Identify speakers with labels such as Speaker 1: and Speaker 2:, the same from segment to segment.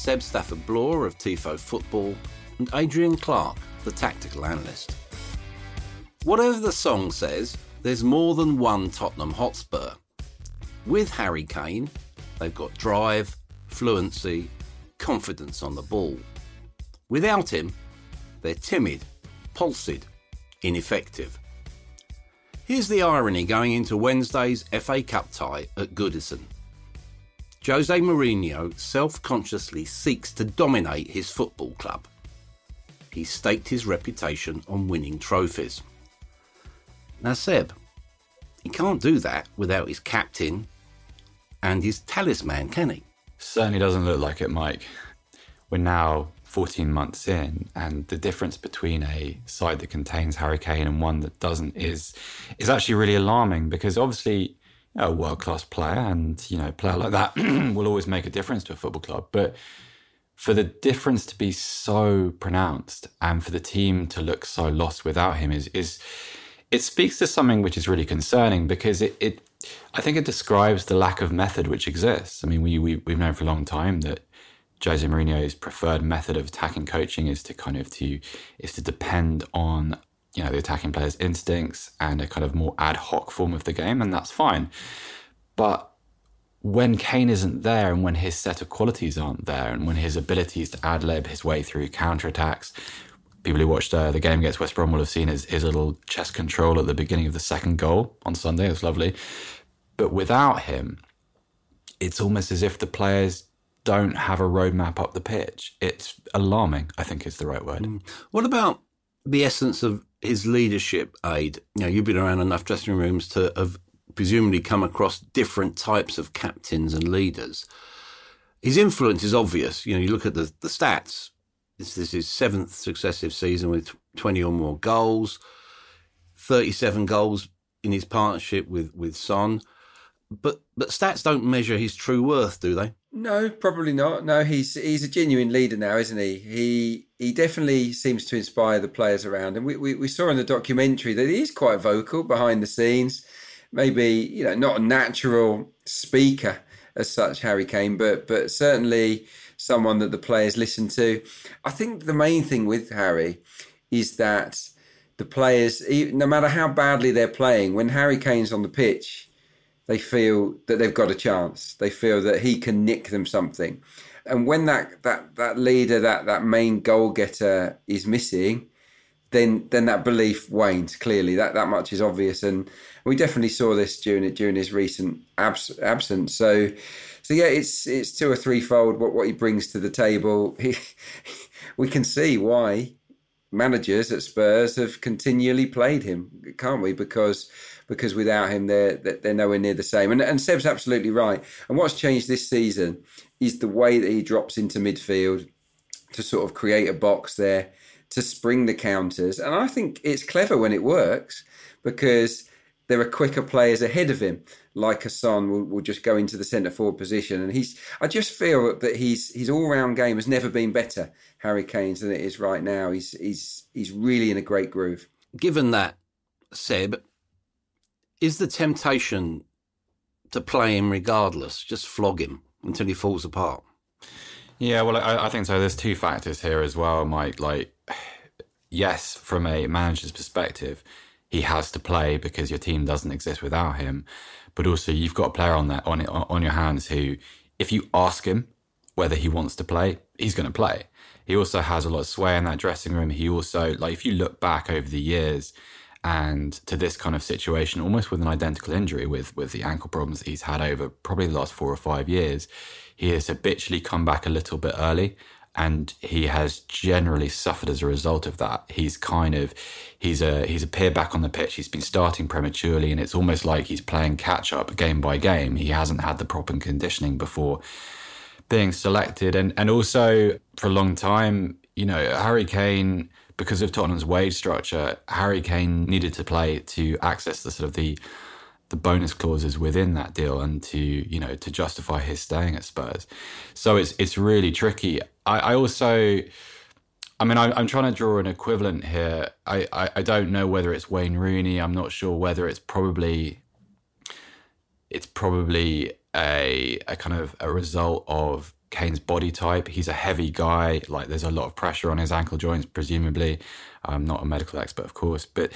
Speaker 1: Seb Stafford Bloor of TIFO Football, and Adrian Clarke, the tactical analyst. Whatever the song says, there's more than one Tottenham Hotspur. With Harry Kane, they've got drive, fluency, confidence on the ball. Without him, they're timid, palsied, ineffective. Here's the irony going into Wednesday's FA Cup tie at Goodison. Jose Mourinho self consciously seeks to dominate his football club. He staked his reputation on winning trophies. Now, Seb, he can't do that without his captain and his talisman, can he?
Speaker 2: Certainly doesn't look like it, Mike. We're now 14 months in, and the difference between a side that contains Harry Kane and one that doesn't is is actually really alarming because obviously a world class player and you know a player like that will always make a difference to a football club, but for the difference to be so pronounced and for the team to look so lost without him is is it speaks to something which is really concerning because it, it I think it describes the lack of method which exists. I mean, we, we we've known for a long time that Jose Mourinho's preferred method of attacking coaching is to kind of to is to depend on you know the attacking players' instincts and a kind of more ad hoc form of the game, and that's fine. But when Kane isn't there, and when his set of qualities aren't there, and when his abilities to ad lib his way through counterattacks, people who watched uh, the game against West Brom will have seen his, his little chest control at the beginning of the second goal on Sunday. It was lovely. But without him, it's almost as if the players don't have a roadmap up the pitch. It's alarming, I think is the right word. Mm.
Speaker 1: What about the essence of his leadership aid? You know, you've been around enough dressing rooms to have presumably come across different types of captains and leaders. His influence is obvious. You know, you look at the, the stats. This, this is his seventh successive season with 20 or more goals, 37 goals in his partnership with, with Son. But but stats don't measure his true worth, do they?
Speaker 3: No, probably not. No, he's he's a genuine leader now, isn't he? He he definitely seems to inspire the players around him. We, we we saw in the documentary that he's quite vocal behind the scenes. Maybe you know not a natural speaker as such, Harry Kane, but but certainly someone that the players listen to. I think the main thing with Harry is that the players, no matter how badly they're playing, when Harry Kane's on the pitch they feel that they've got a chance. They feel that he can nick them something. And when that that that leader, that that main goal getter is missing, then then that belief wanes clearly. That that much is obvious, and we definitely saw this during during his recent abs- absence. So, so yeah, it's it's two or threefold what what he brings to the table. We can see why managers at Spurs have continually played him, can't we? Because because without him, they're they're nowhere near the same. And and Seb's absolutely right. And what's changed this season is the way that he drops into midfield to sort of create a box there to spring the counters. And I think it's clever when it works because there are quicker players ahead of him, like Hassan will, will just go into the centre forward position. And he's, I just feel that he's his all round game has never been better, Harry Kane's, than it is right now. He's he's he's really in a great groove.
Speaker 1: Given that, Seb, is the temptation to play him regardless, just flog him until he falls apart?
Speaker 2: Yeah, well, I, I think so. There's two factors here as well, Mike. Like, yes, from a manager's perspective, he has to play because your team doesn't exist without him. But also, you've got a player on that on on your hands who, if you ask him whether he wants to play, he's going to play. he also has a lot of sway in that dressing room. He also, like, if you look back over the years and to this kind of situation, almost with an identical injury with, with the ankle problems that he's had over probably the last four or five years, he has habitually come back a little bit early and he has generally suffered as a result of that. He's kind of he's a he's appeared back on the pitch. He's been starting prematurely, and it's almost like he's playing catch up game by game. He hasn't had the proper conditioning before being selected, and and also for a long time, you know, Harry Kane because of Tottenham's wage structure, Harry Kane needed to play to access the sort of the the bonus clauses within that deal and to you know to justify his staying at Spurs. So it's it's really tricky. I, I also. I mean, I, am trying to draw an equivalent here. I, I, I, don't know whether it's Wayne Rooney. I'm not sure whether it's probably it's probably a a kind of a result of Kane's body type. He's a heavy guy. Like there's a lot of pressure on his ankle joints, presumably. I'm not a medical expert, of course, but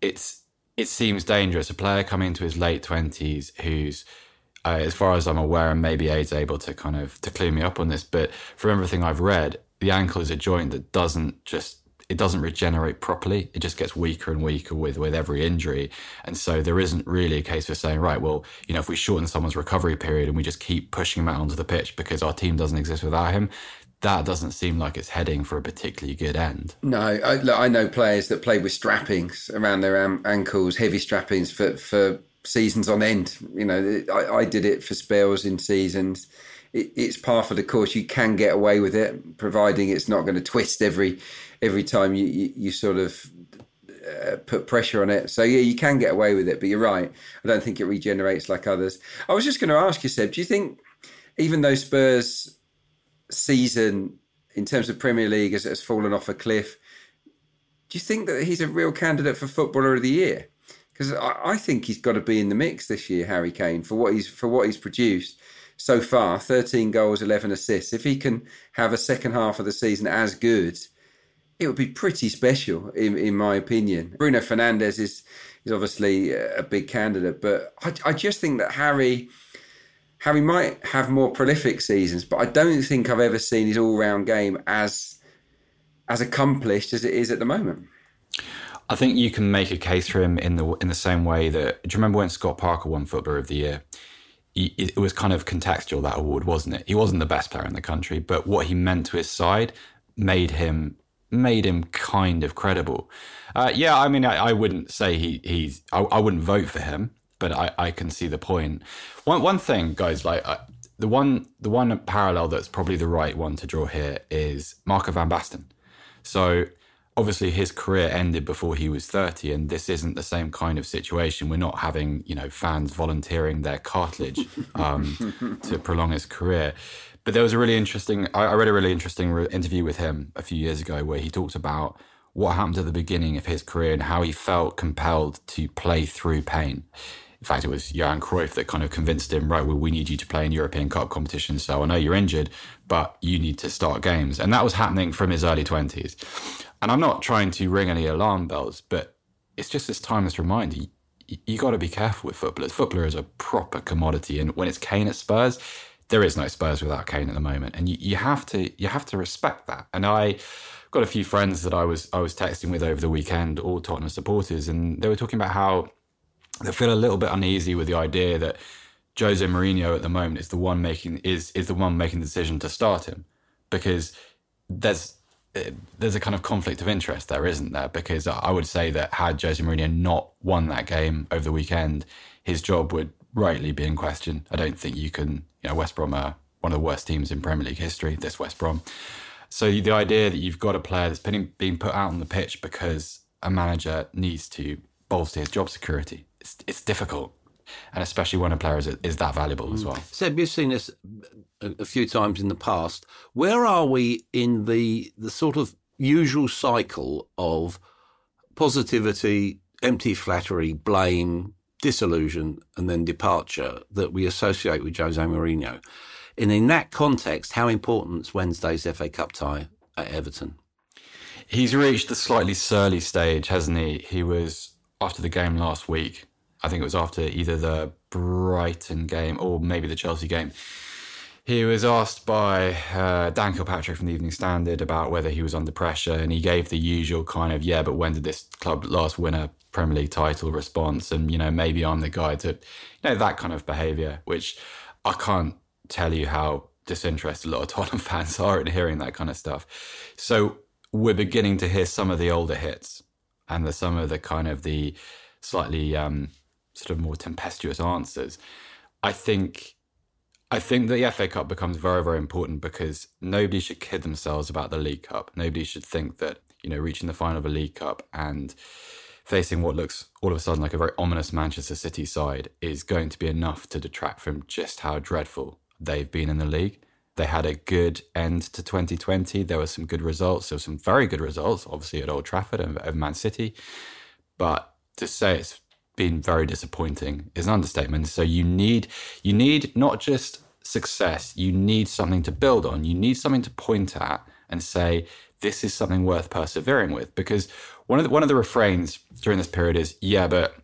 Speaker 2: it's it seems dangerous. A player coming into his late twenties who's uh, as far as I'm aware, and maybe Aid's able to kind of to clear me up on this, but from everything I've read, the ankle is a joint that doesn't just it doesn't regenerate properly. It just gets weaker and weaker with with every injury. And so there isn't really a case for saying, right, well, you know, if we shorten someone's recovery period and we just keep pushing him out onto the pitch because our team doesn't exist without him, that doesn't seem like it's heading for a particularly good end.
Speaker 3: No, I, look, I know players that play with strappings around their ankles, heavy strappings for for seasons on end. You know, I, I did it for spells in seasons it, it's par for the course. You can get away with it, providing it's not going to twist every every time you you, you sort of uh, put pressure on it. So yeah, you can get away with it. But you're right. I don't think it regenerates like others. I was just going to ask you, Seb. Do you think even though Spurs season in terms of Premier League has, has fallen off a cliff, do you think that he's a real candidate for Footballer of the Year? Because I, I, think he's got to be in the mix this year, Harry Kane, for what he's for what he's produced so far 13 goals, 11 assists. If he can have a second half of the season as good, it would be pretty special, in, in my opinion. Bruno Fernandes is, is obviously a big candidate, but I, I just think that Harry. Harry might have more prolific seasons, but I don't think I've ever seen his all-round game as as accomplished as it is at the moment.
Speaker 2: I think you can make a case for him in the in the same way that. Do you remember when Scott Parker won Footballer of the Year? it was kind of contextual that award, wasn't it? He wasn't the best player in the country, but what he meant to his side made him made him kind of credible. Uh, yeah, I mean, I, I, wouldn't say he he's I, I, wouldn't vote for him, but I, I can see the point. One one thing, guys, like uh, the one the one parallel that's probably the right one to draw here is Marco van Basten. So obviously his career ended before he was 30 and this isn't the same kind of situation we're not having you know fans volunteering their cartilage um, to prolong his career but there was a really interesting i read a really interesting interview with him a few years ago where he talked about what happened at the beginning of his career and how he felt compelled to play through pain in fact, it was Johan Cruyff that kind of convinced him, right, well, we need you to play in European Cup competitions. So I know you're injured, but you need to start games. And that was happening from his early 20s. And I'm not trying to ring any alarm bells, but it's just this timeless reminder. You, you got to be careful with footballers. Footballer is a proper commodity, and when it's Kane at Spurs, there is no Spurs without Kane at the moment, and you, you have to you have to respect that. And I got a few friends that I was I was texting with over the weekend, all Tottenham supporters, and they were talking about how they feel a little bit uneasy with the idea that Jose Mourinho at the moment is the one making is is the one making the decision to start him because there's there's a kind of conflict of interest there, isn't there? Because I would say that had Jose Mourinho not won that game over the weekend, his job would rightly be in question. I don't think you can, you know, West Brom are one of the worst teams in Premier League history, this West Brom. So the idea that you've got a player that's been, being put out on the pitch because a manager needs to bolster his job security, it's, it's difficult and especially when a player is, is that valuable as mm. well.
Speaker 1: Seb, you've seen this a, few times in the past. Where are we in the the sort of usual cycle of positivity, empty flattery, blame, disillusion, and then departure that we associate with Jose Mourinho? And in that context, how important is Wednesday's FA Cup tie at Everton?
Speaker 2: He's reached the slightly surly stage, hasn't he? He was after the game last week I think it was after either the Brighton game or maybe the Chelsea game. He was asked by uh, Dan Kilpatrick from the Evening Standard about whether he was under pressure, and he gave the usual kind of "yeah, but when did this club last win a Premier League title?" response, and you know maybe I'm the guy to, you know, that kind of behaviour, which I can't tell you how disinterested a lot of Tottenham fans are in hearing that kind of stuff. So we're beginning to hear some of the older hits and the, some of the kind of the slightly um, sort of more tempestuous answers. I think I think the FA Cup becomes very, very important because nobody should kid themselves about the League Cup. Nobody should think that, you know, reaching the final of a League Cup and facing what looks all of a sudden like a very ominous Manchester City side is going to be enough to detract from just how dreadful they've been in the league. They had a good end to 2020. There were some good results. There were some very good results, obviously, at Old Trafford and of Man City. But to say it's been very disappointing is an understatement. So you need you need not just success, you need something to build on. You need something to point at and say, this is something worth persevering with. Because one of the, one of the refrains during this period is, yeah, but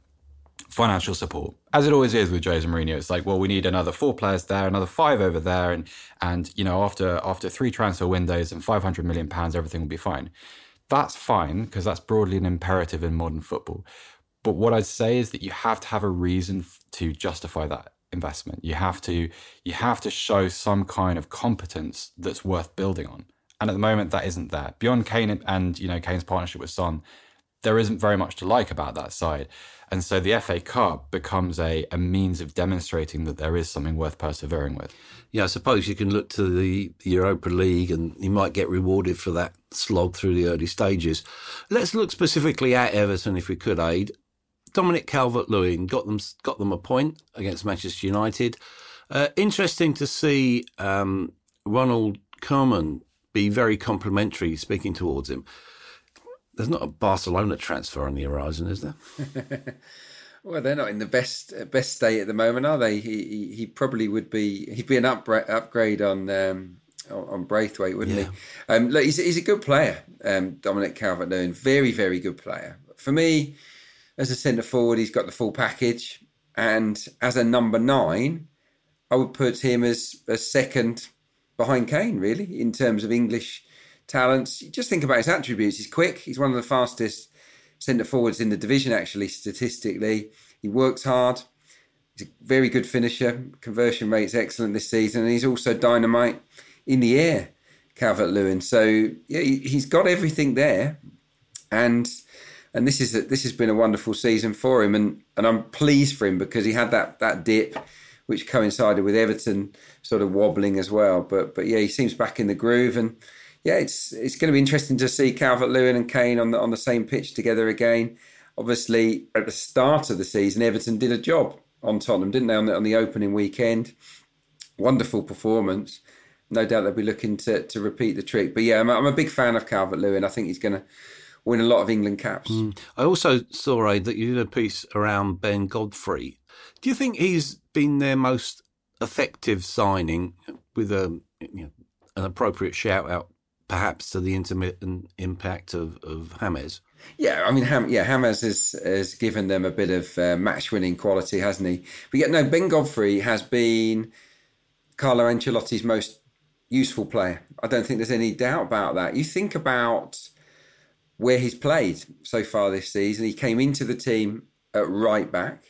Speaker 2: financial support, as it always is with Jose Mourinho. It's like, well, we need another four players there, another five over there, and and you know, after after three transfer windows and five hundred million pounds, everything will be fine. That's fine because that's broadly an imperative in modern football. But what I'd say is that you have to have a reason to justify that investment. You have to you have to show some kind of competence that's worth building on. And at the moment, that isn't there. Beyond Kane and you know Kane's partnership with Son, there isn't very much to like about that side. And so the FA Cup becomes a, a means of demonstrating that there is something worth persevering with.
Speaker 1: Yeah, I suppose you can look to the, Europa League and you might get rewarded for that slog through the early stages. Let's look specifically at Everton, if we could, Aid. Dominic Calvert-Lewin got them got them a point against Manchester United. Uh, interesting to see um, Ronald Koeman be very complimentary, speaking towards him. There's not a Barcelona transfer on the horizon, is there?
Speaker 3: well, they're not in the best best state at the moment, are they? He he, he probably would be. He'd be an upgrade upgrade on. Um, on Braithwaite, wouldn't yeah. he? Um, look, he's, he's a good player, um, Dominic Calvert-Lewin. Very, very good player. For me, as a centre forward, he's got the full package. And as a number nine, I would put him as a second behind Kane, really, in terms of English talents. Just think about his attributes. He's quick. He's one of the fastest centre forwards in the division, actually, statistically. He works hard. He's a very good finisher. Conversion rate's excellent this season. And he's also dynamite in the air, Calvert Lewin. So, yeah, he's got everything there. And and this is this has been a wonderful season for him, and and I'm pleased for him because he had that that dip, which coincided with Everton sort of wobbling as well. But but yeah, he seems back in the groove, and yeah, it's it's going to be interesting to see Calvert Lewin and Kane on the on the same pitch together again. Obviously, at the start of the season, Everton did a job on Tottenham, didn't they? On the, on the opening weekend, wonderful performance. No doubt they'll be looking to to repeat the trick. But yeah, I'm, I'm a big fan of Calvert Lewin. I think he's going to win a lot of England caps. Mm.
Speaker 1: I also saw that you did a piece around Ben Godfrey. Do you think he's been their most effective signing with a you know, an appropriate shout out, perhaps to the intermittent impact of of James?
Speaker 3: Yeah, I mean, Ham, yeah, James has has given them a bit of uh, match winning quality, hasn't he? But yet, no, Ben Godfrey has been Carlo Ancelotti's most useful player. I don't think there's any doubt about that. You think about where he's played so far this season. He came into the team at right back,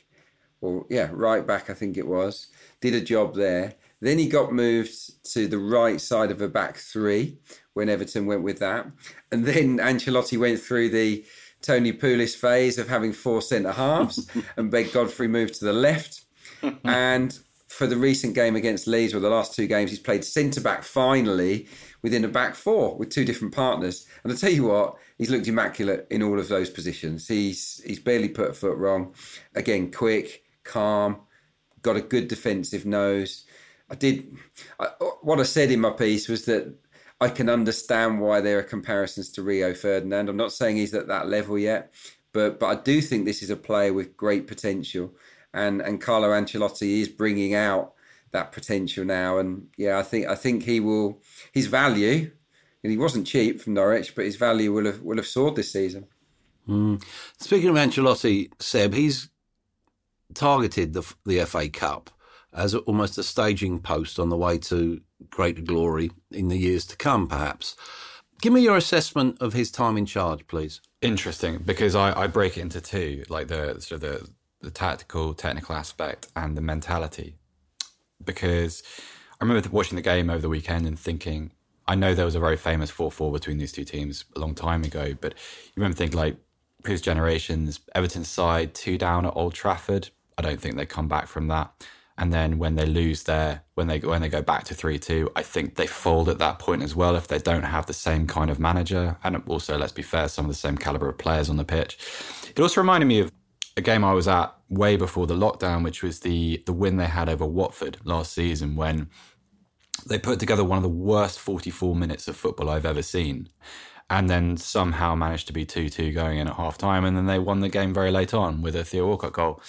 Speaker 3: or yeah, right back, I think it was. Did a job there. Then he got moved to the right side of a back three when Everton went with that. And then Ancelotti went through the Tony Pulis phase of having four centre halves, and Ben Godfrey moved to the left. and for the recent game against Leeds, or the last two games, he's played centre back finally within a back four with two different partners. And I tell you what, he's looked immaculate in all of those positions. He's he's barely put a foot wrong. Again, quick, calm, got a good defensive nose. I did I, what I said in my piece was that I can understand why there are comparisons to Rio Ferdinand. I'm not saying he's at that level yet, but but I do think this is a player with great potential, and and Carlo Ancelotti is bringing out that potential now. And yeah, I think I think he will his value. And he wasn't cheap from Norwich, but his value will have will have soared this season.
Speaker 1: Mm. Speaking of Ancelotti, Seb, he's targeted the the FA Cup as almost a staging post on the way to greater glory in the years to come, perhaps. Give me your assessment of his time in charge, please.
Speaker 2: Interesting, because I, I break it into two, like the sort of the, the tactical, technical aspect and the mentality. Because I remember watching the game over the weekend and thinking, I know there was a very famous 4 4 between these two teams a long time ago, but you remember thinking, like, previous generations, Everton side, two down at Old Trafford. I don't think they come back from that. And then when they lose there, when they when they go back to three two, I think they fold at that point as well if they don't have the same kind of manager and also let's be fair, some of the same caliber of players on the pitch. It also reminded me of a game I was at way before the lockdown, which was the the win they had over Watford last season when they put together one of the worst 44 minutes of football I've ever seen and then somehow managed to be 2-2 going in at half time and then they won the game very late on with a Theo Walcott goal.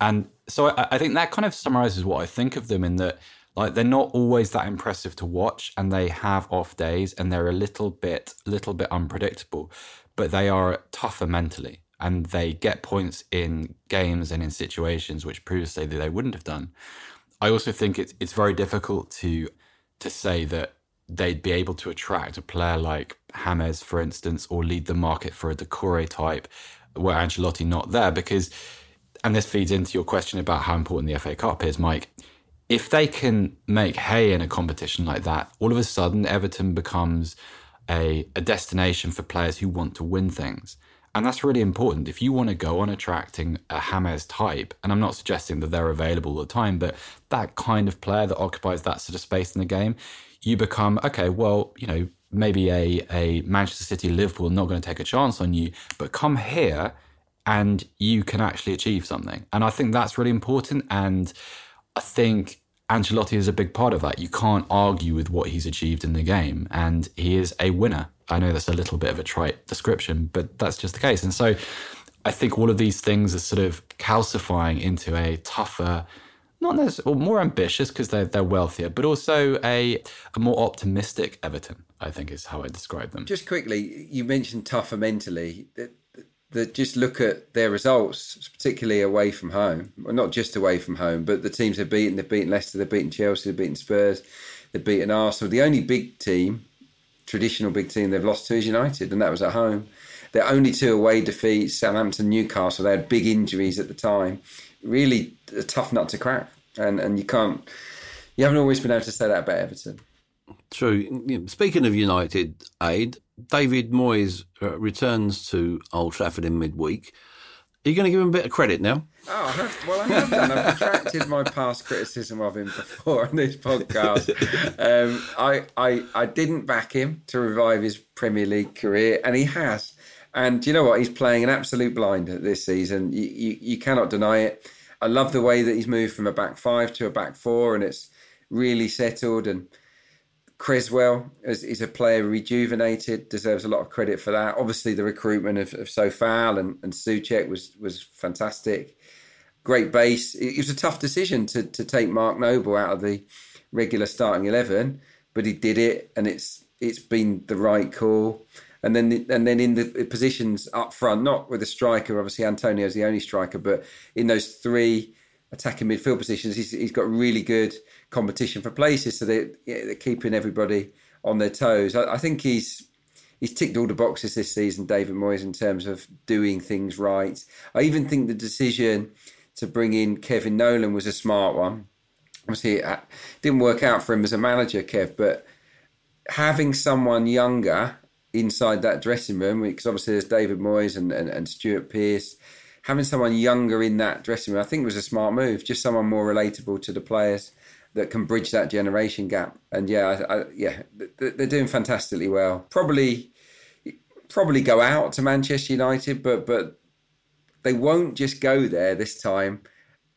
Speaker 2: And so I, I, think that kind of summarizes what I think of them in that like they're not always that impressive to watch and they have off days and they're a little bit little bit unpredictable, but they are tougher mentally and they get points in games and in situations which previously they wouldn't have done. I also think it's it's very difficult to to say that they'd be able to attract a player like James, for instance, or lead the market for a Doucouré type, where Ancelotti not there because and this feeds into your question about how important the FA Cup is, Mike. If they can make hay in a competition like that, all of a sudden Everton becomes a, a destination for players who want to win things. And that's really important. If you want to go on attracting a James type, and I'm not suggesting that they're available all the time, but that kind of player that occupies that sort of space in the game, you become, okay, well, you know, maybe a, a Manchester City, Liverpool not going to take a chance on you, but come here and you can actually achieve something. And I think that's really important. And I think Ancelotti is a big part of that. You can't argue with what he's achieved in the game, and he is a winner. I know that's a little bit of a trite description, but that's just the case. And so I think all of these things are sort of calcifying into a tougher, not necessarily, more ambitious because they're, they're wealthier, but also a, a more optimistic Everton, I think is how I describe them.
Speaker 3: Just quickly, you mentioned tougher mentally that just look at their results, particularly away from home, well, not just away from home, but the teams they've beaten. They've beaten Leicester, they've beaten Chelsea, they've beaten Spurs, they've beaten Arsenal. The only big team, traditional big team they've lost to is United, and that was at home. Their only two away defeats, Southampton, Newcastle, they had big injuries at the time. Really a tough nut to crack, and and you can't, you haven't always been able to say that about Everton.
Speaker 1: True. Speaking of United aid, David Moyes uh, returns to Old Trafford in midweek. Are you going to give him a bit of credit now?
Speaker 3: Oh, I have, well, I have done. I've retracted my past criticism of him before on this podcast. Um, I, I, I didn't back him to revive his Premier League career, and he has. And you know what? He's playing an absolute blinder this season. You, you, you cannot deny it. I love the way that he's moved from a back five to a back four, and it's really settled. And Cresswell is, is, a player rejuvenated, deserves a lot of credit for that. Obviously, the recruitment of, of Coufal and, and Soucek was was fantastic. Great base. It, it, was a tough decision to, to take Mark Noble out of the regular starting eleven, but he did it, and it's it's been the right call. And then and then in the positions up front, not with a striker, obviously Antonio's the only striker, but in those three attacking midfield positions, he's, he's got really good competition for places, so they're, they're keeping everybody on their toes. I, I, think he's he's ticked all the boxes this season, David Moyes, in terms of doing things right. I even think the decision to bring in Kevin Nolan was a smart one. Obviously, it didn't work out for him as a manager, Kev, but having someone younger inside that dressing room, because obviously there's David Moyes and, and, and Stuart Pearce, having someone younger in that dressing room, I think was a smart move. Just someone more relatable to the players that can bridge that generation gap. And yeah, I, I, yeah, they're doing fantastically well. Probably, probably go out to Manchester United, but but they won't just go there this time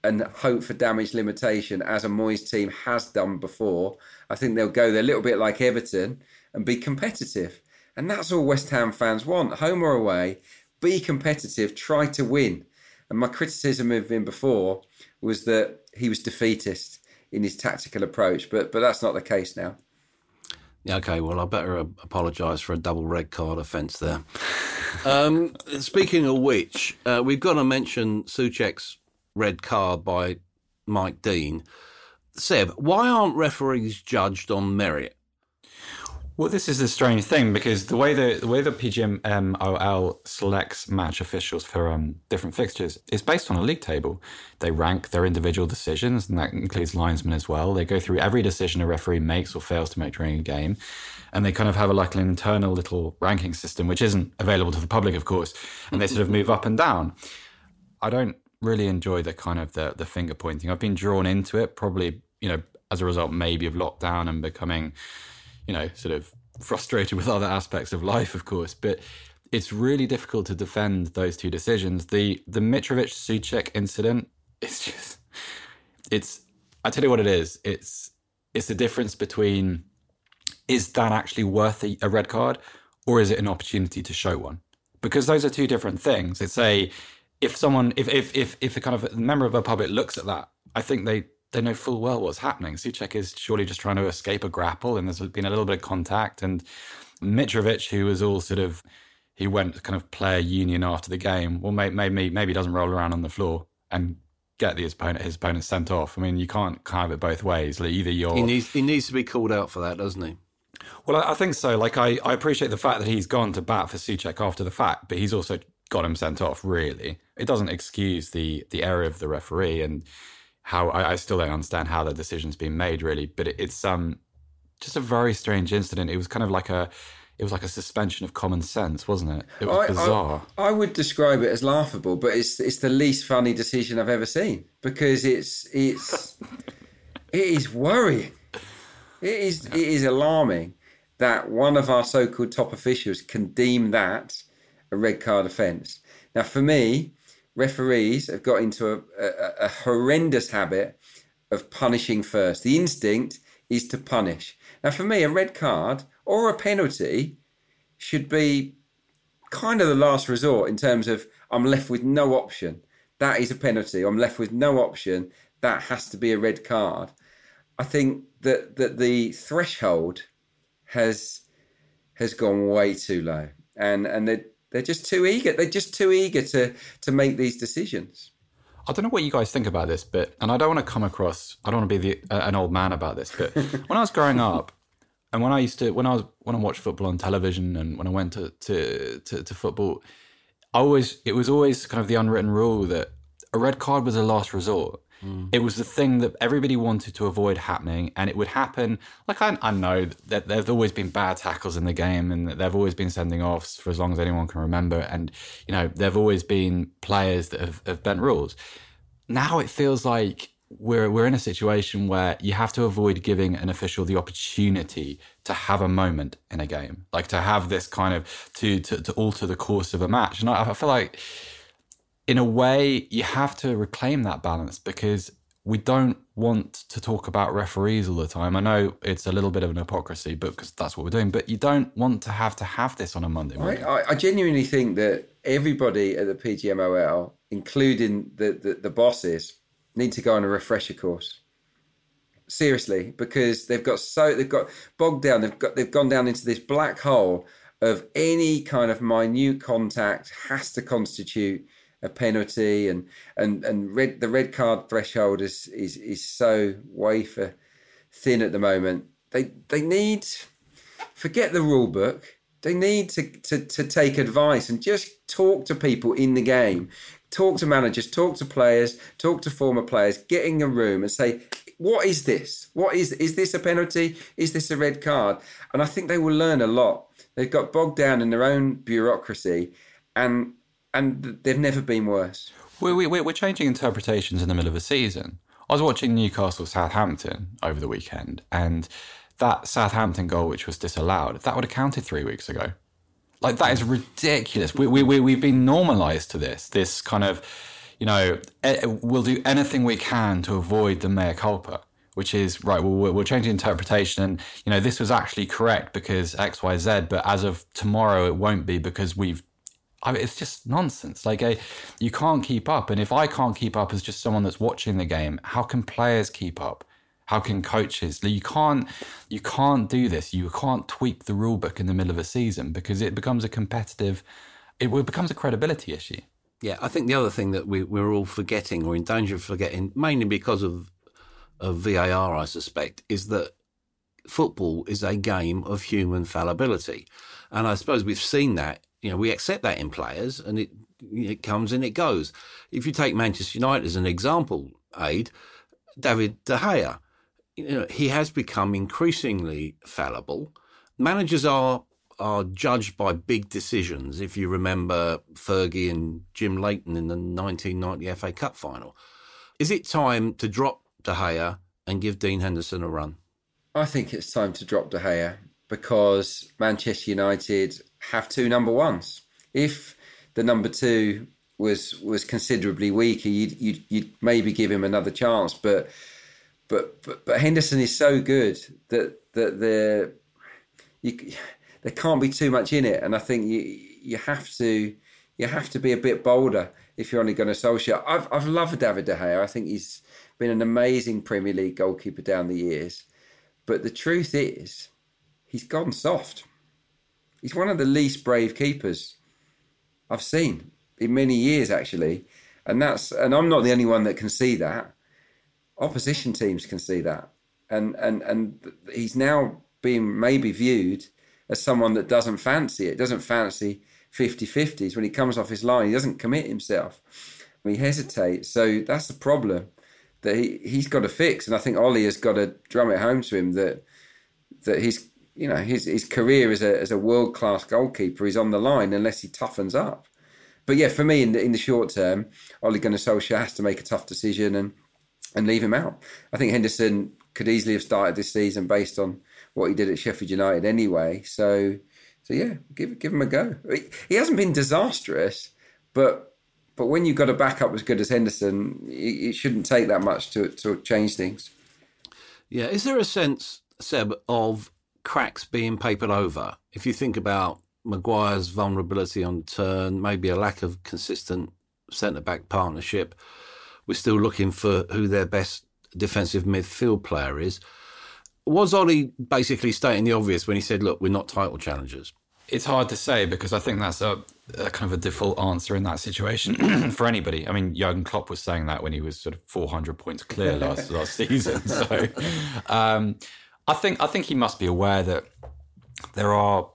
Speaker 3: and hope for damage limitation as a Moyes team has done before. I think they'll go there a little bit like Everton and be competitive. And that's all West Ham fans want, home or away. Be competitive, try to win. And my criticism of him before was that he was defeatist in his tactical approach, but but that's not the case now.
Speaker 1: Yeah, okay. Well, I better uh, apologise for a double red card offence there. um, speaking of which, uh, we've got to mention Soucek's red card by Mike Dean. Seb, why aren't referees judged on merit?
Speaker 2: Well, this is the strange thing because the way the, the way the PGMOL selects match officials for um, different fixtures is based on a league table. They rank their individual decisions, and that includes linesmen as well. They go through every decision a referee makes or fails to make during a game, and they kind of have a, like an internal little ranking system, which isn't available to the public, of course. And they sort of move up and down. I don't really enjoy the kind of the the finger pointing. I've been drawn into it, probably you know as a result maybe of lockdown and becoming you know, sort of frustrated with other aspects of life, of course. But it's really difficult to defend those two decisions. The the Mitrovic Soucek incident is just it's I tell you what it is. It's it's the difference between is that actually worth a, a red card or is it an opportunity to show one? Because those are two different things. It's a if someone if if if if a kind of member of the public looks at that, I think they they know full well what's happening. Soucek is surely just trying to escape a grapple, and there's been a little bit of contact. And Mitrovic, who was all sort of, he went to kind of player union after the game. Well, maybe maybe maybe doesn't roll around on the floor and get the opponent his opponent sent off. I mean, you can't have it both ways. Like either you're
Speaker 1: he needs he needs to be called out for that, doesn't he?
Speaker 2: Well, I, I think so. Like I, I appreciate the fact that he's gone to bat for Soucek after the fact, but he's also got him sent off. Really, it doesn't excuse the the error of the referee and how I, I, still don't understand how the decision's been made really, but it, it's um just a very strange incident. It was kind of like a it was like a suspension of common sense, wasn't it? It was
Speaker 3: I,
Speaker 2: bizarre.
Speaker 3: I, I, would describe it as laughable, but it's it's the least funny decision I've ever seen because it's it's it is worrying. It is it is alarming that one of our so-called top officials can deem that a red card offence. Now, for me, referees have got into a, a, a horrendous habit of punishing first. The instinct is to punish. Now, for me, a red card or a penalty should be kind of the last resort in terms of I'm left with no option. That is a penalty. I'm left with no option. That has to be a red card. I think that that the threshold has has gone way too low, and and that they're just too eager. They're just too eager to to make these decisions.
Speaker 2: I don't know what you guys think about this, but and I don't want to come across. I don't want to be the, uh, an old man about this, but when I was growing up, and when I used to when I was when I watched football on television, and when I went to to to, to football, I always it was always kind of the unwritten rule that a red card was a last resort. Mm. It was the thing that everybody wanted to avoid happening, and it would happen. Like I, I know that there's always been bad tackles in the game, and that they've always been sending offs for as long as anyone can remember. And you know, there've always been players that have, have bent rules. Now it feels like we're we're in a situation where you have to avoid giving an official the opportunity to have a moment in a game, like to have this kind of to to, to alter the course of a match. And I, I feel like in a way, you have to reclaim that balance because we don't want to talk about referees all the time. I know it's a little bit of an hypocrisy, but because that's what we're doing. But you don't want to have to have this on a Monday morning.
Speaker 3: I, I genuinely think that everybody at the PGMOL, including the, the, the bosses, need to go on a refresher course. Seriously, because they've got so they've got bogged down. They've got they've gone down into this black hole of any kind of minute contact has to constitute a penalty and and and red the red card threshold is is is so wafer thin at the moment. They they need forget the rule book. They need to, to, to take advice and just talk to people in the game. Talk to managers, talk to players, talk to former players, get in a room and say, what is this? What is is this a penalty? Is this a red card? And I think they will learn a lot. They've got bogged down in their own bureaucracy and and they've never been worse.
Speaker 2: We, we, we're changing interpretations in the middle of a season. I was watching Newcastle Southampton over the weekend, and that Southampton goal, which was disallowed, that would have counted three weeks ago. Like that is ridiculous. We we we we've been normalised to this. This kind of, you know, we'll do anything we can to avoid the mea culpa, which is right. We'll we'll change the interpretation, and you know, this was actually correct because X Y Z, but as of tomorrow, it won't be because we've I mean, it's just nonsense. Like, a, you can't keep up. And if I can't keep up as just someone that's watching the game, how can players keep up? How can coaches? You can't, you can't do this. You can't tweak the rule book in the middle of a season because it becomes a competitive, it becomes a credibility issue.
Speaker 1: Yeah, I think the other thing that we, we're all forgetting or in danger of forgetting, mainly because of of VAR, I suspect, is that football is a game of human fallibility. And I suppose we've seen that. You know, we accept that in players and it it comes and it goes. If you take Manchester United as an example, Aid, David De Gea, you know, he has become increasingly fallible. Managers are are judged by big decisions. If you remember Fergie and Jim Leighton in the 1990 FA Cup final, is it time to drop De Gea and give Dean Henderson a run?
Speaker 3: I think it's time to drop De Gea because Manchester United have two number ones. If the number two was was considerably weaker, you'd, you'd, you'd maybe give him another chance. But but but, but Henderson is so good that that the you, there can't be too much in it, and I think you you have to you have to be a bit bolder if you're only going to Solskjaer. I've I've loved David De Gea. I think he's been an amazing Premier League goalkeeper down the years. But the truth is, he's gone soft. He's one of the least brave keepers I've seen in many years, actually. And that's and I'm not the only one that can see that. Opposition teams can see that. And and and he's now being maybe viewed as someone that doesn't fancy it, doesn't fancy 50-50s. When he comes off his line, he doesn't commit himself. He hesitates. So that's the problem that he, he's got to fix. And I think Ole has got to drum it home to him that that he's you know his his career as a as a world class goalkeeper is on the line unless he toughens up. But yeah, for me in the in the short term, Ole Gunnar Solskjaer has to make a tough decision and and leave him out. I think Henderson could easily have started this season based on what he did at Sheffield United anyway. So so yeah, give give him a go. He hasn't been disastrous, but but when you've got a backup as good as Henderson, it, shouldn't take that much to to change things.
Speaker 1: Yeah, is there a sense, Seb, of cracks being papered over? If you think about Maguire's vulnerability on turn, maybe a lack of consistent centre back partnership, we're still looking for who their best defensive midfield player is. Was Ole basically stating the obvious when he said, "Look, we're not title challengers"?
Speaker 2: It's hard to say because I think that's a, a kind of a default answer in that situation for anybody. I mean, Jurgen Klopp was saying that when he was sort of 400 points clear last last season. So, um, I think I think he must be aware that there are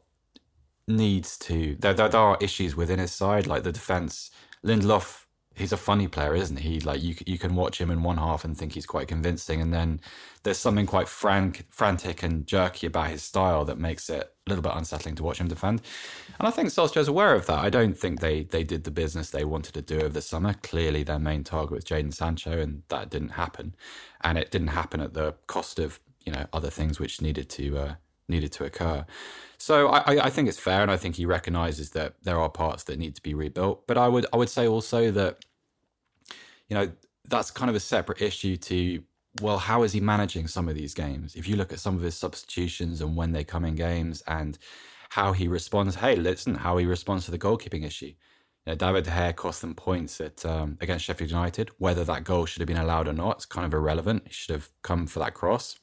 Speaker 2: needs to there, there, there are issues within his side, like the defense. Lindelof he's a funny player, isn't he? Like you you can watch him in one half and think he's quite convincing, and then there's something quite frank, frantic and jerky about his style that makes it a little bit unsettling to watch him defend. And I think Solskjaer's aware of that. I don't think they they did the business they wanted to do over the summer. Clearly, their main target was Jadon Sancho, and that didn't happen. And it didn't happen at the cost of you know other things which needed to uh, needed to occur. So I, I think it's fair, and I think he recognises that there are parts that need to be rebuilt. But I would I would say also that you know that's kind of a separate issue to well, how is he managing some of these games? If you look at some of his substitutions and when they come in games and how he responds, hey, listen, how he responds to the goalkeeping issue. You know, David De Gea cost them points at um, against Sheffield United. Whether that goal should have been allowed or not, it's kind of irrelevant. He should have come for that cross,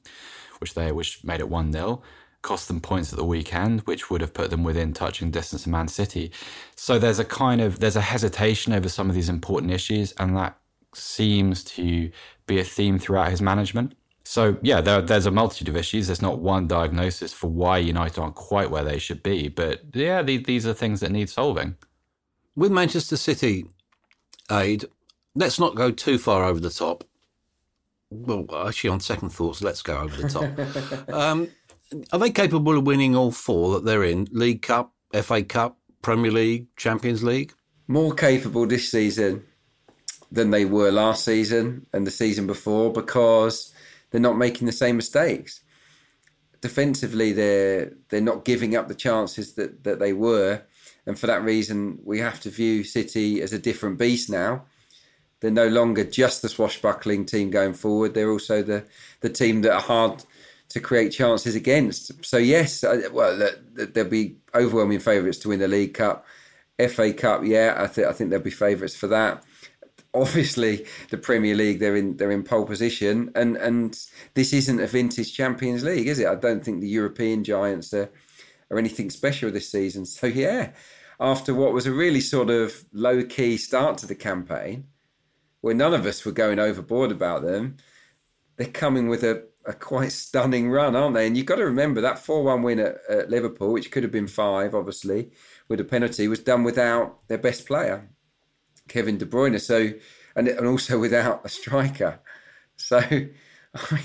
Speaker 2: which they which made it one 0 cost them points at the weekend, which would have put them within touching distance of Man City. So there's a kind of there's a hesitation over some of these important issues, and that seems to be a theme throughout his management. So yeah, there, there's a multitude of issues. There's not one diagnosis for why United aren't quite where they should be, but yeah, the, these are things that need solving.
Speaker 1: With Manchester City, aid, let's not go too far over the top. Well, actually, on second thoughts, let's go over the top. um, are they capable of winning all four that they're in? League Cup, FA Cup, Premier League, Champions League?
Speaker 3: More capable this season than they were last season and the season before because they're not making the same mistakes. Defensively, they're they're not giving up the chances that, that they were, and for that reason, we have to view City as a different beast now. They're no longer just the swashbuckling team going forward; they're also the the team that are hard to create chances against. So yes, well, there'll be overwhelming favourites to win the League Cup, FA Cup. Yeah, I think I think there'll be favourites for that. Obviously, the Premier League they're in they're in pole position, and and this isn't a vintage Champions League, is it? I don't think the European giants are are anything special this season. So yeah, after what was a really sort of low key start to the campaign, where none of us were going overboard about them they're coming with a, a quite stunning run, aren't they? And you've got to remember that 4 1 win at, at Liverpool, which could have been five, obviously, with a penalty, was done without their best player, Kevin De Bruyne. So, and, and also without a striker. So, I mean,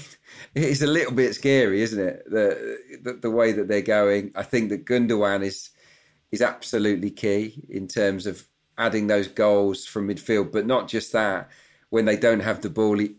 Speaker 3: it's a little bit scary, isn't it? The, the, the way that they're going. I think that Gundogan is is absolutely key in terms of adding those goals from midfield, but not just that. When they don't have the ball, he,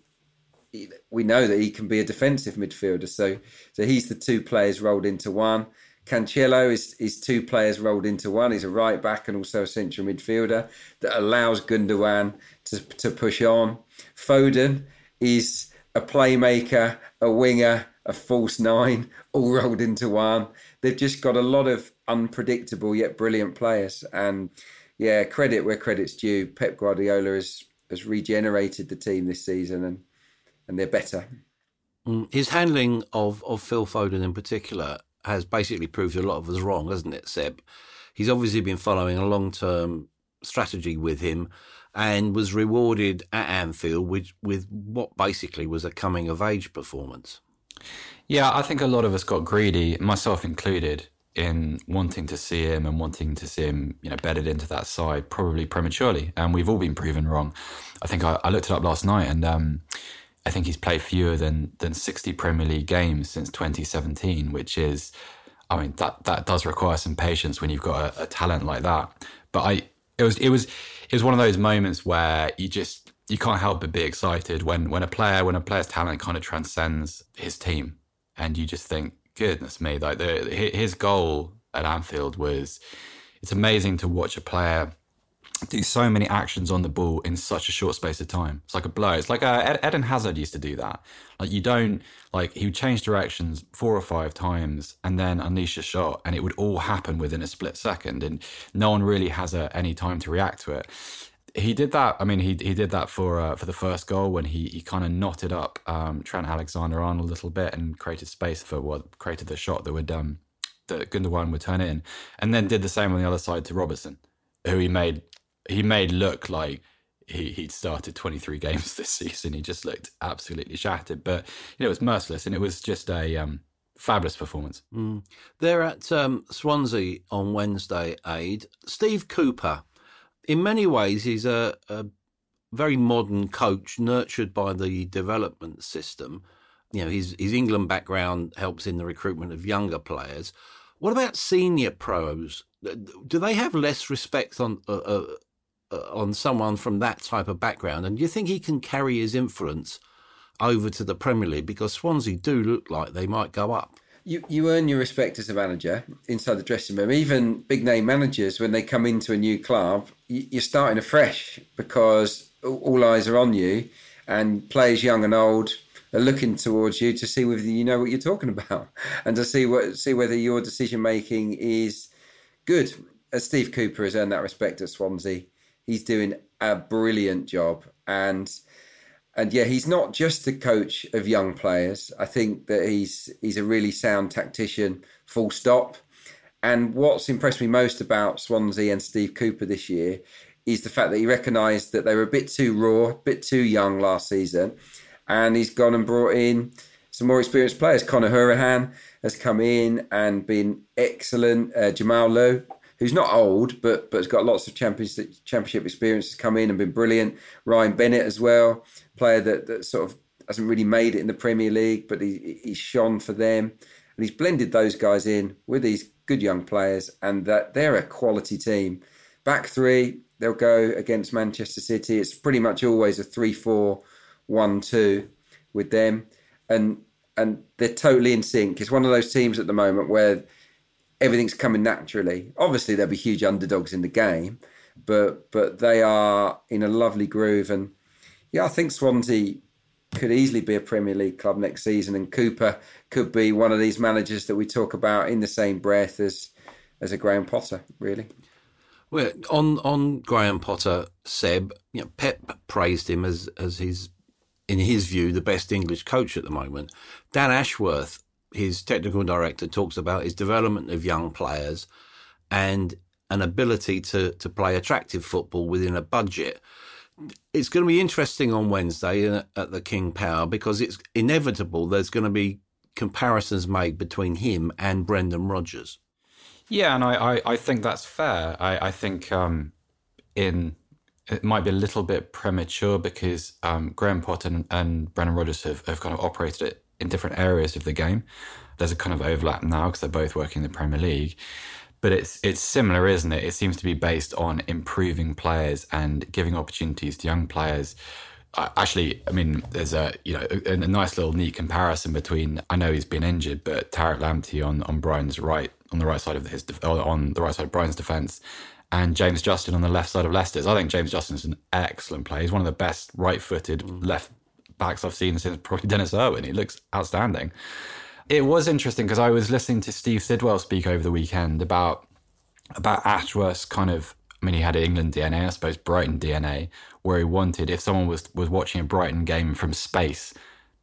Speaker 3: he, we know that he can be a defensive midfielder. So, so he's the two players rolled into one. Cancelo is, is two players rolled into one. He's a right back and also a central midfielder that allows Gundogan to, to push on. Foden is a playmaker, a winger, a false nine, all rolled into one. They've just got a lot of unpredictable yet brilliant players. And yeah, credit where credit's due. Pep Guardiola has, has regenerated the team this season and, and they're better.
Speaker 1: Mm, his handling of, of Phil Foden in particular has basically proved a lot of us wrong, hasn't it, Seb? He's obviously been following a long term strategy with him and was rewarded at Anfield with, with what basically was a coming of age performance.
Speaker 2: Yeah, I think a lot of us got greedy, myself included, in wanting to see him and wanting to see him, you know, bedded into that side probably prematurely. And we've all been proven wrong. I think I, I looked it up last night and um, I think he's played fewer than than 60 Premier League games since 2017, which is, I mean, that that does require some patience when you've got a, a talent like that. But I, it was it was it was one of those moments where you just you can't help but be excited when when a player when a player's talent kind of transcends his team, and you just think, goodness me, like the, his goal at Anfield was. It's amazing to watch a player do so many actions on the ball in such a short space of time. It's like a blow. It's like uh, Eden Hazard used to do that. Like you don't like he would change directions four or five times and then unleash a shot, and it would all happen within a split second, and no one really has uh, any time to react to it. He did that. I mean, he he did that for uh, for the first goal when he he kind of knotted up um, Trent Alexander Arnold a little bit and created space for what created the shot that would um that Gundogan would turn in, and then did the same on the other side to Robertson, who he made he made look like he he'd started 23 games this season. He just looked absolutely shattered, but you know it was merciless, and it was just a um, fabulous performance.
Speaker 1: Mm. They're at um, Swansea on Wednesday. Aid Steve Cooper. In many ways, he's a, a very modern coach, nurtured by the development system. You know, his his England background helps in the recruitment of younger players. What about senior pros? Do they have less respect on uh, uh, Uh, on someone from that type of background. And do you think he can carry his influence over to the Premier League? Because Swansea do look like they might go up.
Speaker 3: You, you earn your respect as a manager inside the dressing room. Even big name managers, when they come into a new club, you're starting afresh because all eyes are on you, and players young and old are looking towards you to see whether you know what you're talking about and to see what see whether your decision making is good. As Steve Cooper has earned that respect at Swansea, He's doing a brilliant job, and and yeah, he's not just a coach of young players. I think that he's he's a really sound tactician. Full stop. And what's impressed me most about Swansea and Steve Cooper this year is the fact that he recognised that they were a bit too raw, a bit too young last season, and he's gone and brought in some more experienced players. Conor Hourihane has come in and been excellent. Uh, Jamal Lowe who's not old, but but has got lots of championship championship experience, has come in and been brilliant. Ryan Bennett as well, player that, that sort of hasn't really made it in the Premier League, but he, he's shone for them, and he's blended those guys in with these good young players, and that they're a quality team. Back three, they'll go against Manchester City. It's pretty much always a three-four-one-two with them, and and they're totally in sync. It's one of those teams at the moment where everything's coming naturally. Obviously, there'll be huge underdogs in the game, but but they are in a lovely groove. And yeah, I think Swansea could easily be a Premier League club next season, and Cooper could be one of these managers that we talk about in the same breath as as a Graham Potter, really.
Speaker 1: Well, on on Graham Potter, Seb, you know, Pep praised him as as his, in his view, the best English coach at the moment. Dan Ashworth his technical director talks about his development of young players and an ability to, to play attractive football within a budget. it's going to be interesting on Wednesday at the King Power because it's inevitable there's going to be comparisons made between him and Brendan Rodgers.
Speaker 2: Yeah, and I, I, I think that's fair. I, I think um, in it might be a little bit premature because um, Graham Potter and, and Brendan Rodgers have, have kind of operated it in different areas of the game. There's a kind of overlap now because they're both working in the Premier League. But it's it's similar, isn't it? It seems to be based on improving players and giving opportunities to young players. Actually, I mean, there's a you know a, a, nice little neat comparison between. I know he's been injured, but Tariq Lamptey on on Brighton's right on the right side of his on the right side of Brighton's defence, and James Justin on the left side of Leicester's. I think James Justin is an excellent player. He's one of the best right-footed mm. left backs I've seen since probably Denis Irwin. He looks outstanding. It was interesting because I was listening to Steve Sidwell speak over the weekend about about Ashworth's kind of. I mean, he had England DNA, I suppose, Brighton DNA, where he wanted if someone was was watching a Brighton game from space,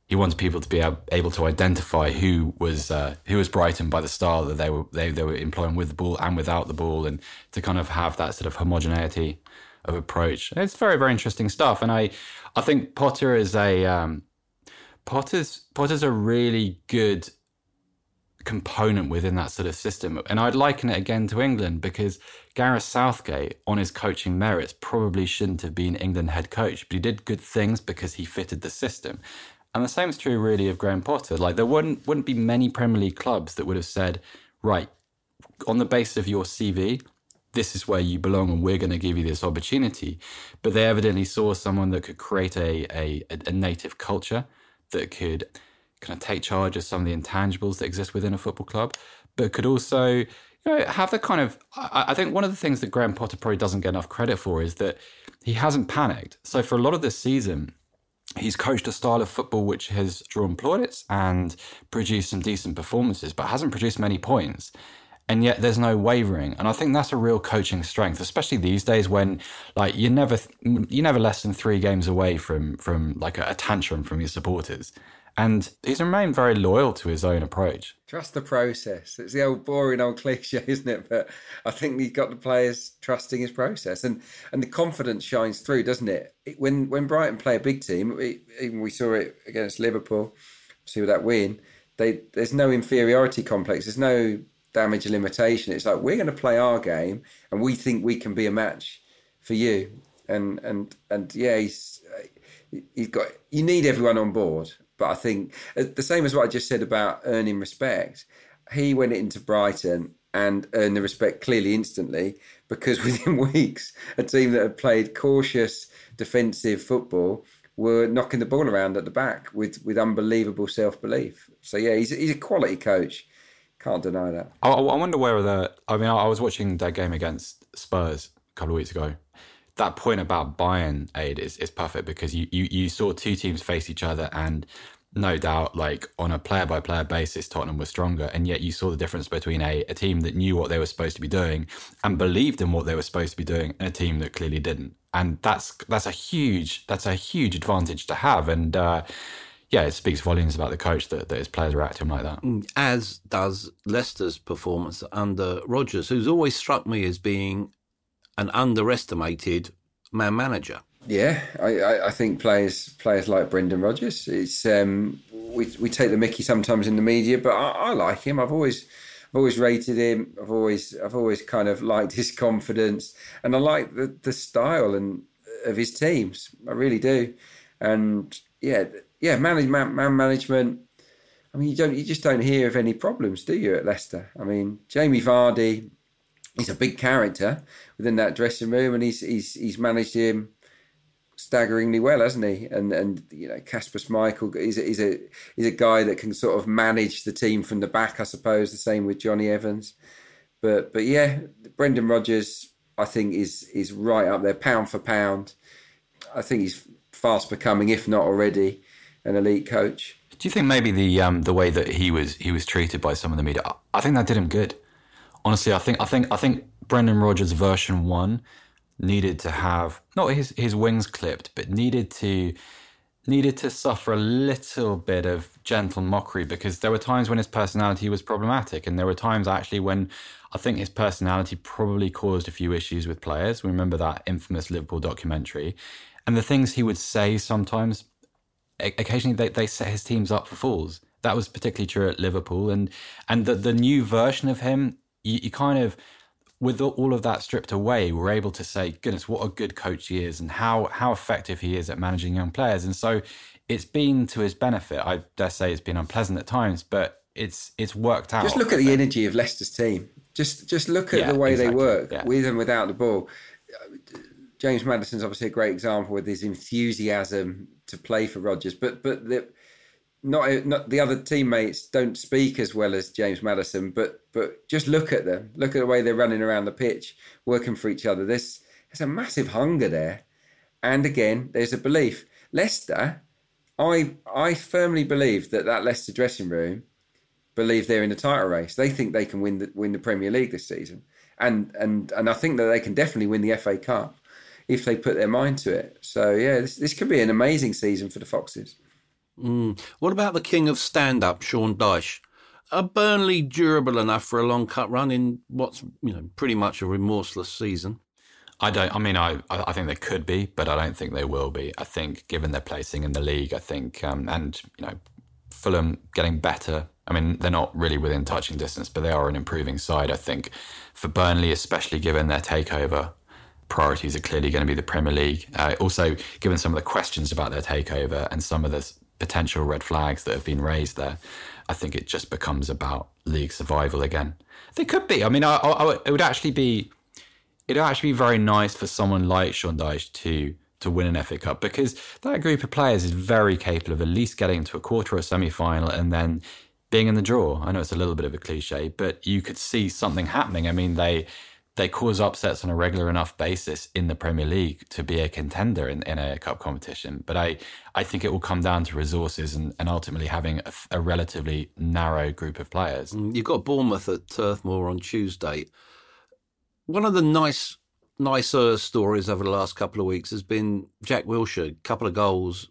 Speaker 2: he wanted people to be able to identify who was uh, who was Brighton by the style that they were they, they were employing with the ball and without the ball, and to kind of have that sort of homogeneity of approach. It's very very interesting stuff, and I I think Potter is a um, Potter's Potter's a really good component within that sort of system. And I'd liken it again to England because Gareth Southgate, on his coaching merits, probably shouldn't have been England head coach, but he did good things because he fitted the system. And the same is true really of Graham Potter. Like there wouldn't wouldn't be many Premier League clubs that would have said, right, on the basis of your CV, this is where you belong and we're going to give you this opportunity. But they evidently saw someone that could create a, a, a native culture that could kind of take charge of some of the intangibles that exist within a football club, but could also you know, have the kind of. I, I think one of the things that Graham Potter probably doesn't get enough credit for is that he hasn't panicked. So for a lot of this season, he's coached a style of football which has drawn plaudits and produced some decent performances, but hasn't produced many points and yet there's no wavering and i think that's a real coaching strength especially these days when like you're never you're never less than three games away from from like a, a tantrum from your supporters and he's remained very loyal to his own approach.
Speaker 3: Trust the process. It's the old boring old cliche, isn't it? But I think he's got the players trusting his process, and and the confidence shines through, doesn't it? When when Brighton play a big team, even we saw it against Liverpool, see with that win. They there's no inferiority complex. There's no damage limitation. It's like we're going to play our game, and we think we can be a match for you. And and and yeah, he's he's got. You need everyone on board, but I think uh, the same as what I just said about earning respect. He went into Brighton and earned the respect clearly instantly because within weeks, a team that had played cautious defensive football were knocking the ball around at the back with, with unbelievable self belief. So yeah, he's he's a quality coach. Can't deny that.
Speaker 2: I, I wonder where the. I mean, I was watching that game against Spurs a couple of weeks ago. That point about buy-in aid is, is perfect because you, you, you saw two teams face each other and no doubt, like on a player by player basis, Tottenham was stronger. And yet you saw the difference between a, a team that knew what they were supposed to be doing and believed in what they were supposed to be doing and a team that clearly didn't. And that's that's a huge that's a huge advantage to have. And uh, yeah, it speaks volumes about the coach that, that his players react to him like that. Mm,
Speaker 1: as does Leicester's performance under Rodgers, who's always struck me as being an underestimated man manager.
Speaker 3: Yeah, I, I, think players players like Brendan Rodgers. It's um, we we take the Mickey sometimes in the media, but I, I like him. I've always I've always rated him. I've always I've always kind of liked his confidence, and I like the the style and of his teams. I really do. And yeah, yeah, management, man management. I mean, you don't, you just don't hear of any problems, do you, at Leicester? I mean, Jamie Vardy, he's a big character within that dressing room, and he's he's he's managed him staggeringly well, hasn't he? And and you know, Kasper Schmeichel is is a is a guy that can sort of manage the team from the back, I suppose. The same with Jonny Evans, but but yeah, Brendan Rodgers, I think is is right up there, pound for pound. I think he's fast becoming, if not already, an elite coach.
Speaker 2: Do you think maybe the um, the way that he was he was treated by some of the media? I think that did him good. Honestly, I think I think I think Brendan Rodgers version one needed to have not his his wings clipped, but needed to needed to suffer a little bit of gentle mockery because there were times when his personality was problematic, and there were times actually when I think his personality probably caused a few issues with players. We remember that infamous Liverpool documentary, and the things he would say sometimes, occasionally they, they set his teams up for falls. That was particularly true at Liverpool, and and the the new version of him, you, you kind of with all of that stripped away, we're able to say, goodness, what a good coach he is and how, how effective he is at managing young players. And so it's been to his benefit. I dare say it's been unpleasant at times, but it's it's worked out.
Speaker 3: Just look at the energy of Leicester's team. Just just look at yeah, the way exactly. they work yeah. with and without the ball. James Maddison's obviously a great example with his enthusiasm to play for Rodgers, but but the not not the other teammates don't speak as well as James Maddison, but but just look at them. Look at the way they're running around the pitch, working for each other. There's there's a massive hunger there, and again, there's a belief. Leicester, I I firmly believe that that Leicester dressing room believe they're in the title race. They think they can win the win the Premier League this season, and and and I think that they can definitely win the FA Cup if they put their mind to it. So yeah, this this could be an amazing season for the Foxes.
Speaker 1: Mm. What about the king of stand up, Sean Dyche? Are Burnley durable enough for a long cut run in what's you know pretty much a remorseless season?
Speaker 2: I don't. I mean, I I think they could be, but I don't think they will be. I think, given their placing in the league, I think, um, and you know, Fulham getting better. I mean, they're not really within touching distance, but they are an improving side. I think for Burnley, especially given their takeover, priorities are clearly going to be the Premier League. Uh, also, given some of the questions about their takeover and some of the potential red flags that have been raised there, I think it just becomes about league survival again. They could be. I mean, I, I, it would actually be, it'd actually be very nice for someone like Sean Dyche to to win an FA Cup because that group of players is very capable of at least getting to a quarter or semi final and then being in the draw. I know it's a little bit of a cliche, but you could see something happening. I mean, they they cause upsets on a regular enough basis in the Premier League to be a contender in, in a cup competition. But I, I think it will come down to resources and, and ultimately having a, a, relatively narrow group of players.
Speaker 1: Mm, you've got Bournemouth at Turf Moor on Tuesday. One of the nice, nicer stories over the last couple of weeks has been Jack Wilshere, a couple of goals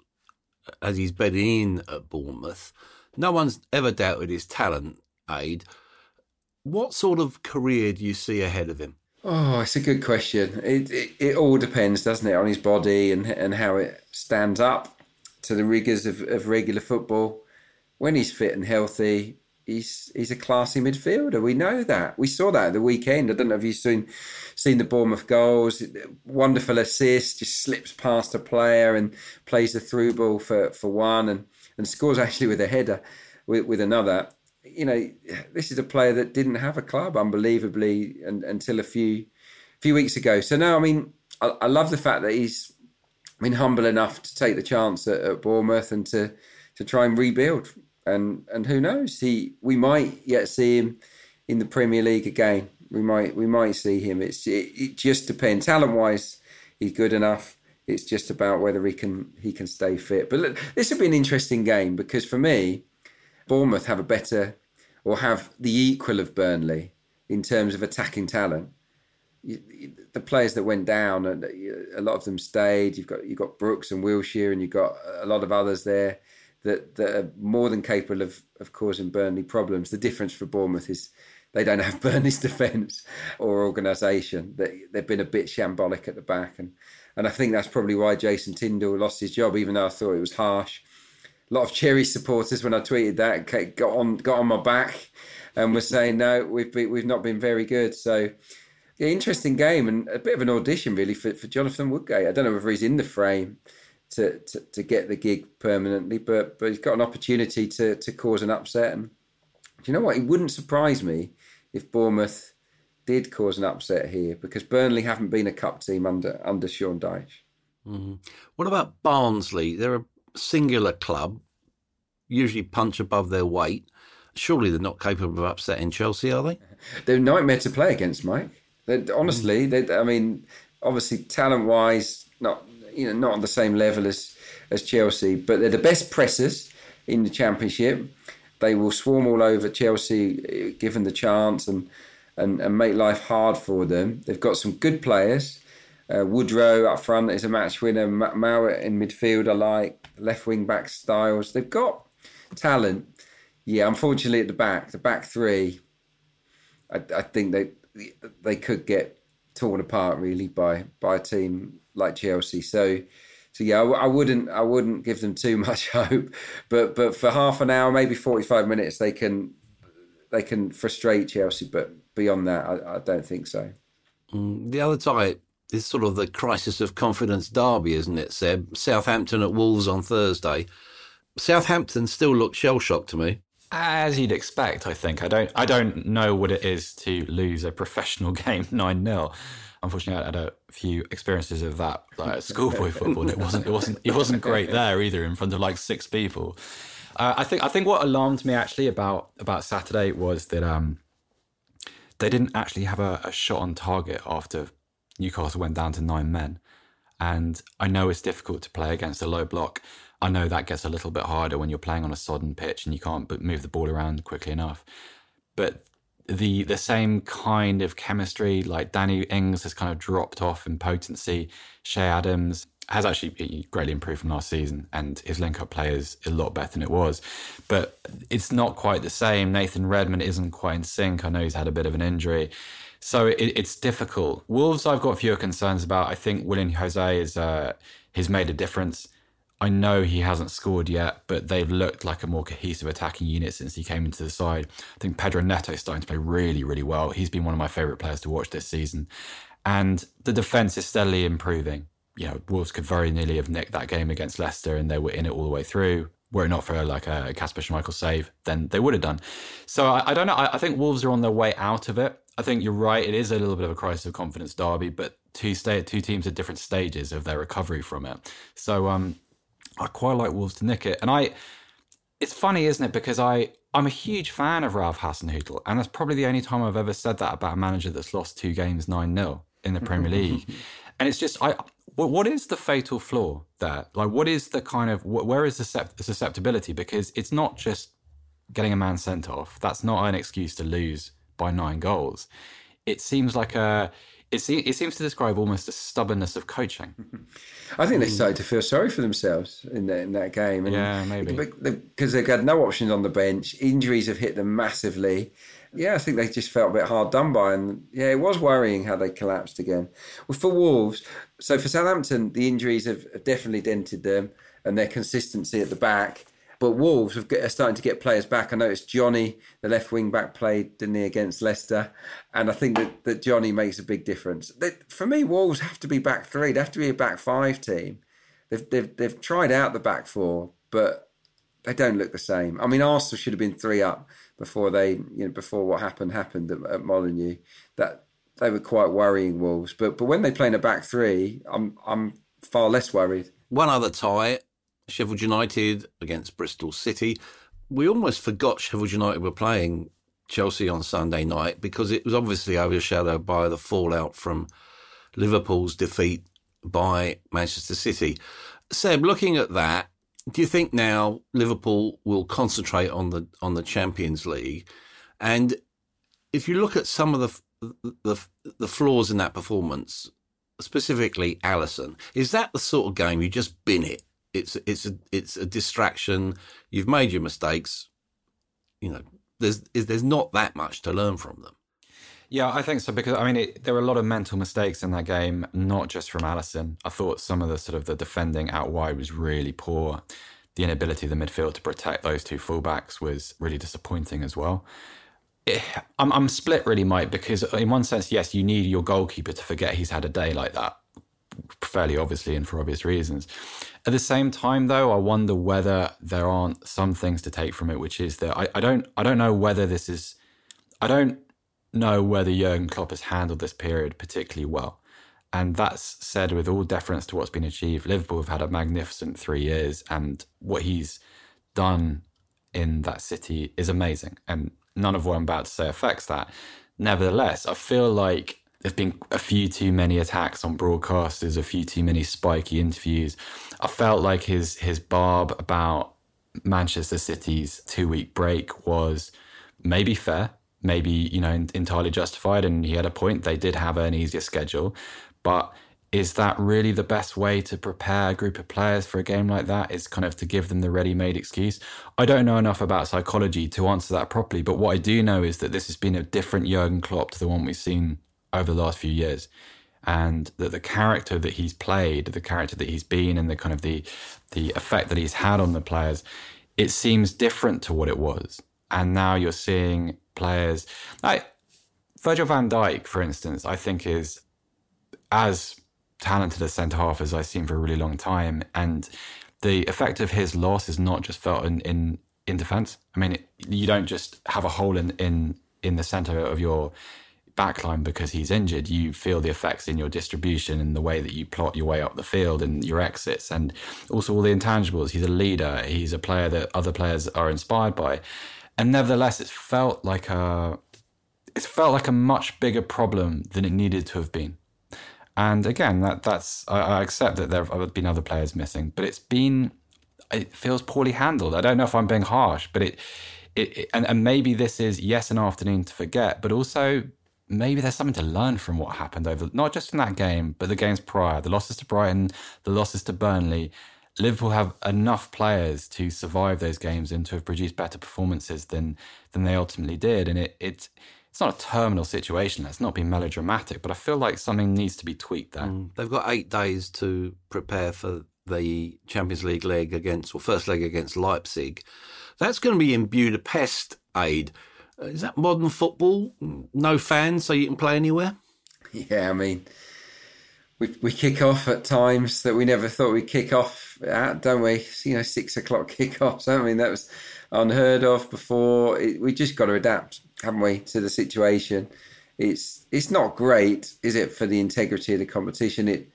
Speaker 1: as he's bedding in at Bournemouth. No one's ever doubted his talent, Aid. What sort of career do you see ahead of him?
Speaker 3: Oh, it's a good question. It, it, it all depends, doesn't it, on his body and and how it stands up to the rigours of, of regular football. When he's fit and healthy, he's he's a classy midfielder. We know that. We saw that at the weekend. I don't know if you've seen seen the Bournemouth goals. Wonderful assist, just slips past a player and plays the through ball for, for one and, and scores actually with a header with, with another you know, this is a player that didn't have a club, unbelievably, and, until a few few weeks ago. So now, I mean, I, I, love the fact that he's been humble enough to take the chance at, at, Bournemouth and to to try and rebuild. And and who knows, he we might yet see him in the Premier League again. We might we might see him. It's it, it just depends. Talent wise, he's good enough. It's just about whether he can he can stay fit. But look, this would be an interesting game because for me Bournemouth have a better or have the equal of Burnley in terms of attacking talent. The players that went down, uh, a lot of them stayed. You've got you've got Brooks and Wilshere, and you've got a lot of others there that, that are more than capable of, of causing Burnley problems. The difference for Bournemouth is they don't have Burnley's defence or organisation. They, they've been a bit shambolic at the back, and and I think that's probably why Jason Tindall lost his job, even though I thought it was harsh lot of Cherry supporters when I tweeted that got on got on my back and were saying no, we've we've not been very good. So interesting game and a bit of an audition really for, for Jonathan Woodgate. I don't know whether he's in the frame to, to, to get the gig permanently, but but he's got an opportunity to to cause an upset. And do you know what? It wouldn't surprise me if Bournemouth did cause an upset here because Burnley haven't been a cup team under under Sean Dyche.
Speaker 1: Mm-hmm. What about Barnsley? They're a singular club, usually punch above their weight. Surely they're not capable of upsetting Chelsea, are they?
Speaker 3: They're a nightmare to play against, Mike. They're, honestly, mm. they, I mean, obviously talent wise, not you know not on the same level as as Chelsea, but they're the best pressers in the Championship. They will swarm all over Chelsea, eh, given the chance, and and, and make life hard for them. They've got some good players. Uh, Woodrow up front is a match winner. Mowatt in midfield, I like. Left wing back Styles. They've got talent. Yeah, unfortunately at the back, the back three, I, I think they they could get torn apart really by by a team like Chelsea. So so yeah, I, wouldn't I wouldn't give them too much hope, but but for half an hour, maybe forty five minutes, they can they can frustrate Chelsea, but beyond that, I, I don't think so.
Speaker 1: Mm, the other tie is sort of the crisis of confidence derby, isn't it, Seb? Southampton at Wolves on Thursday. Southampton still look shell shocked to me.
Speaker 2: As you'd expect, I think. I don't I don't know what it is to lose a professional game 9 0. Unfortunately, I had a few experiences of that like schoolboy football, it wasn't it wasn't it wasn't great there either in front of like six people. Uh, I think I think what alarmed me actually about about Saturday was that um, they didn't actually have a, a shot on target after Newcastle went down to nine men. And I know it's difficult to play against a low block. I know that gets a little bit harder when you're playing on a sodden pitch and you can't move the ball around quickly enough. But the the same kind of chemistry, like Danny Ings has kind of dropped off in potency. Che Adams has actually greatly improved from last season, and his link up play is a lot better than it was. But it's not quite the same. Nathan Redmond isn't quite in sync. I know he's had a bit of an injury. So it, it's difficult. Wolves, I've got fewer concerns about. I think Willian Jose is uh, he's made a difference. I know he hasn't scored yet, but they've looked like a more cohesive attacking unit since he came into the side. I think Pedro Neto is starting to play really, really well. He's been one of my favourite players to watch this season. And the defence is steadily improving. You know, Wolves could very nearly have nicked that game against Leicester and they were in it all the way through. Were it not for like a Kasper Schmeichel save, then they would have done. So I, I don't know. I, I think Wolves are on their way out of it. I think you're right. It is a little bit of a crisis of confidence derby, but two stay two teams at different stages of their recovery from it. So um, I quite like Wolves to nick it. And I, it's funny, isn't it? Because I, I'm a huge fan of Ralph Hasenhüttl, and that's probably the only time I've ever said that about a manager that's lost two games nine 0 in the Premier League. and it's just, I, what is the fatal flaw there? Like, what is the kind of where is the susceptibility? Because it's not just getting a man sent off. That's not an excuse to lose by nine goals. It seems like a it, it seems to describe almost a stubbornness of coaching.
Speaker 3: I think they started to feel sorry for themselves in that, in that game.
Speaker 2: And yeah, maybe.
Speaker 3: Because they've had no options on the bench. Injuries have hit them massively. Yeah, I think they just felt a bit hard done by. And yeah, it was worrying how they collapsed again. Well, for Wolves, so for Southampton, the injuries have, have definitely dented them and their consistency at the back. But Wolves are starting to get players back. I noticed Jonny, the left wing back, played didn't he against Leicester, and I think that, that Jonny makes a big difference. They, for me, Wolves have to be back three. They have to be a back five team. They've they've they've tried out the back four, but they don't look the same. I mean, Arsenal should have been three up before they you know before what happened happened at, at Molineux. That they were quite worrying Wolves, but but when they play in a back three, I'm I'm far less worried.
Speaker 1: One other tie Sheffield United against Bristol City. We almost forgot Sheffield United were playing Chelsea on Sunday night because it was obviously overshadowed by the fallout from Liverpool's defeat by Manchester City. Seb, looking at that, do you think now Liverpool will concentrate on the on the Champions League? And if you look at some of the the, the flaws in that performance, specifically Alisson, is that the sort of game you just bin it it's it's a it's a distraction. You've made your mistakes. You know, there's there's not that much to learn from them.
Speaker 2: Yeah, I think so because I mean it, there were a lot of mental mistakes in that game, not just from Alisson. I thought some of the sort of the defending out wide was really poor. The inability of the midfield to protect those two fullbacks was really disappointing as well. It, I'm, I'm split really, Mike, because in one sense, yes, you need your goalkeeper to forget he's had a day like that fairly obviously and for obvious reasons. At the same time, though, I wonder whether there aren't some things to take from it, which is that I, I don't I don't know whether this is I don't know whether Jurgen Klopp has handled this period particularly well. And that's said with all deference to what's been achieved. Liverpool have had a magnificent three years, and what he's done in that city is amazing. And none of what I'm about to say affects that. Nevertheless, I feel like there's been a few too many attacks on broadcasters, a few too many spiky interviews. I felt like his his barb about Manchester City's two week break was maybe fair, maybe you know entirely justified, and he had a point. They did have an easier schedule, but is that really the best way to prepare a group of players for a game like that? Is kind of to give them the ready-made excuse. I don't know enough about psychology to answer that properly, but what I do know is that this has been a different Jurgen Klopp to the one we've seen over the last few years. and that the character that he's played, the character that he's been, and the kind of the the effect that he's had on the players, it seems different to what it was. And now you're seeing players like Virgil van Dijk, for instance, I think is as talented a centre half as I've seen for a really long time. And the effect of his loss is not just felt in in, in defence. I mean, it, you don't just have a hole in in in the centre of your backline because he's injured. You feel the effects in your distribution and the way that you plot your way up the field and your exits, and also all the intangibles. He's a leader. He's a player that other players are inspired by, and nevertheless, it's felt like a it's felt like a much bigger problem than it needed to have been. And again, that that's I, I accept that there have been other players missing, but it's been it feels poorly handled. I don't know if I'm being harsh, but it it, it and, and maybe this is yes an afternoon to forget, but also maybe there's something to learn from what happened over not just in that game, but the games prior, the losses to Brighton, the losses to Burnley. Liverpool have enough players to survive those games and to have produced better performances than than they ultimately did, and it it it's not a terminal situation. Let's not be melodramatic, but I feel like something needs to be tweaked there. Mm,
Speaker 1: they've got eight days to prepare for the Champions League leg against, or first leg against Leipzig. That's going to be in Budapest, Aid. Is that modern football? No fans, so you can play anywhere?
Speaker 3: Yeah, I mean, we, we kick off at times that we never thought we'd kick off at, don't we? You know, six o'clock kickoffs. I mean, that was unheard of before. It, we just got to adapt, haven't we, to the situation? It's it's not great, is it, for the integrity of the competition? It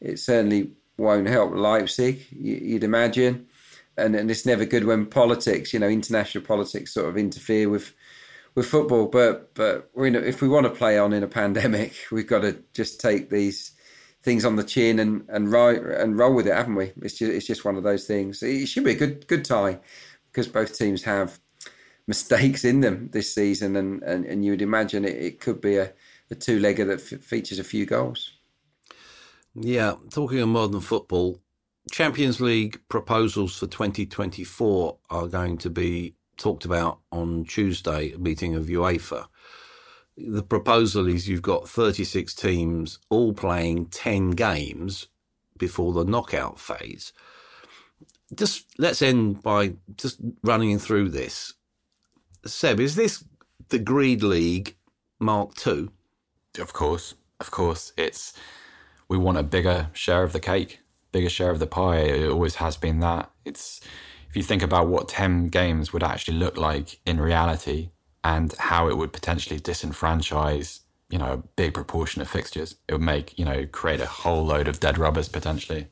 Speaker 3: it certainly won't help Leipzig, you'd imagine, and and it's never good when politics, you know, international politics, sort of interfere with with football. But but we know if we want to play on in a pandemic, we've got to just take these things on the chin and and roll and roll with it, haven't we? It's just it's just one of those things. It should be a good good tie because both teams have mistakes in them this season, and, and, and you would imagine it, it could be a, a two legger that f- features a few goals.
Speaker 1: Yeah, talking of modern football, Champions League proposals for 2024 are going to be talked about on Tuesday, meeting of UEFA. The proposal is you've got 36 teams all playing 10 games before the knockout phase just let's end by just running through this. Seb, is this the Greed League Mark II?
Speaker 2: Of course, of course. It's we want a bigger share of the cake, bigger share of the pie. It always has been that. It's you think about what ten games would actually look like in reality and how it would potentially disenfranchise, you know, a big proportion of fixtures. It would make, you know, create a whole load of dead rubbers potentially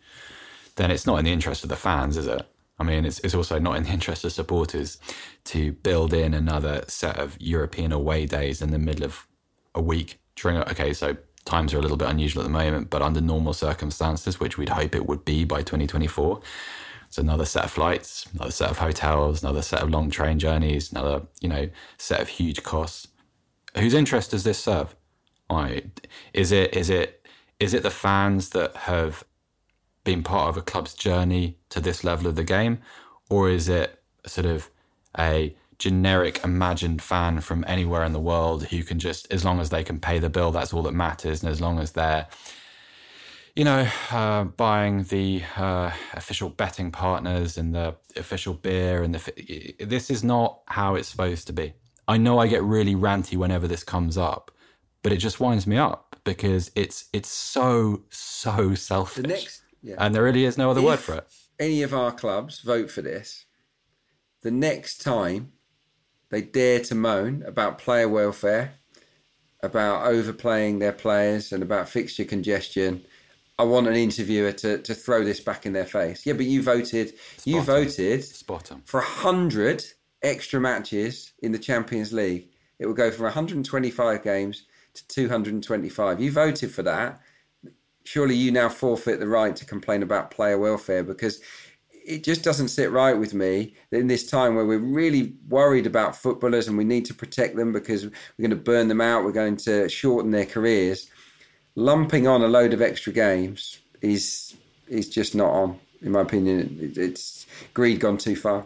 Speaker 2: then it's not in the interest of the fans, is it? I mean, it's, it's also not in the interest of supporters to build in another set of European away days in the middle of a week during. Okay, so times are a little bit unusual at the moment, but under normal circumstances, which we'd hope it would be by 2024, it's another set of flights, another set of hotels, another set of long train journeys, another you know set of huge costs. Whose interest does this serve? Right. Is it is it is it the fans that have been part of a club's journey to this level of the game, or is it sort of a generic imagined fan from anywhere in the world who can just, as long as they can pay the bill, that's all that matters, and as long as they're you know, uh, buying the uh, official betting partners and the official beer and the. This is not how it's supposed to be. I know I get really ranty whenever this comes up, but it just winds me up because it's it's so so selfish.
Speaker 3: The next
Speaker 2: yeah. And there really is no other
Speaker 3: if
Speaker 2: word for it.
Speaker 3: Any of our clubs vote for this, the next time they dare to moan about player welfare, about overplaying their players, and about fixture congestion, I want an interviewer to, to throw this back in their face. Yeah, but you voted. Spot you voted
Speaker 2: Spot on.
Speaker 3: for hundred extra matches in the Champions League. It will go from 125 games to 225. You voted for that surely you now forfeit the right to complain about player welfare because it just doesn't sit right with me that in this time where we're really worried about footballers and we need to protect them because we're going to burn them out, we're going to shorten their careers, lumping on a load of extra games is is just not on. In my opinion, it's greed gone too far.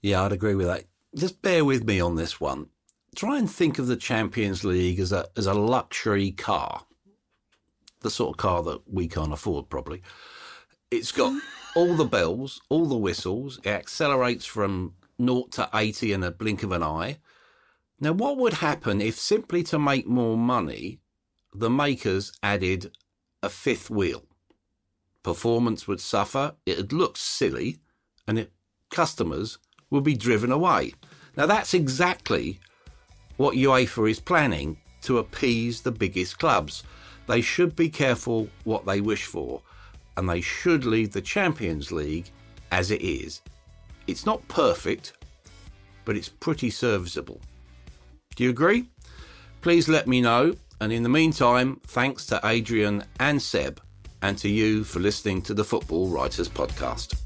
Speaker 1: Yeah, I'd agree with that. Just bear with me on this one. Try and think of the Champions League as a as a luxury car the sort of car that we can't afford, probably. It's got all the bells, all the whistles. It accelerates from 0 to 80 in a blink of an eye. Now, what would happen if simply to make more money, the makers added a fifth wheel? Performance would suffer, it'd look silly, and it, customers would be driven away. Now, that's exactly what UEFA is planning to appease the biggest clubs. They should be careful what they wish for, and they should leave the Champions League as it is. It's not perfect, but it's pretty serviceable. Do you agree? Please let me know. And in the meantime, thanks to Adrian and Seb, and to you for listening to the Football Writers Podcast.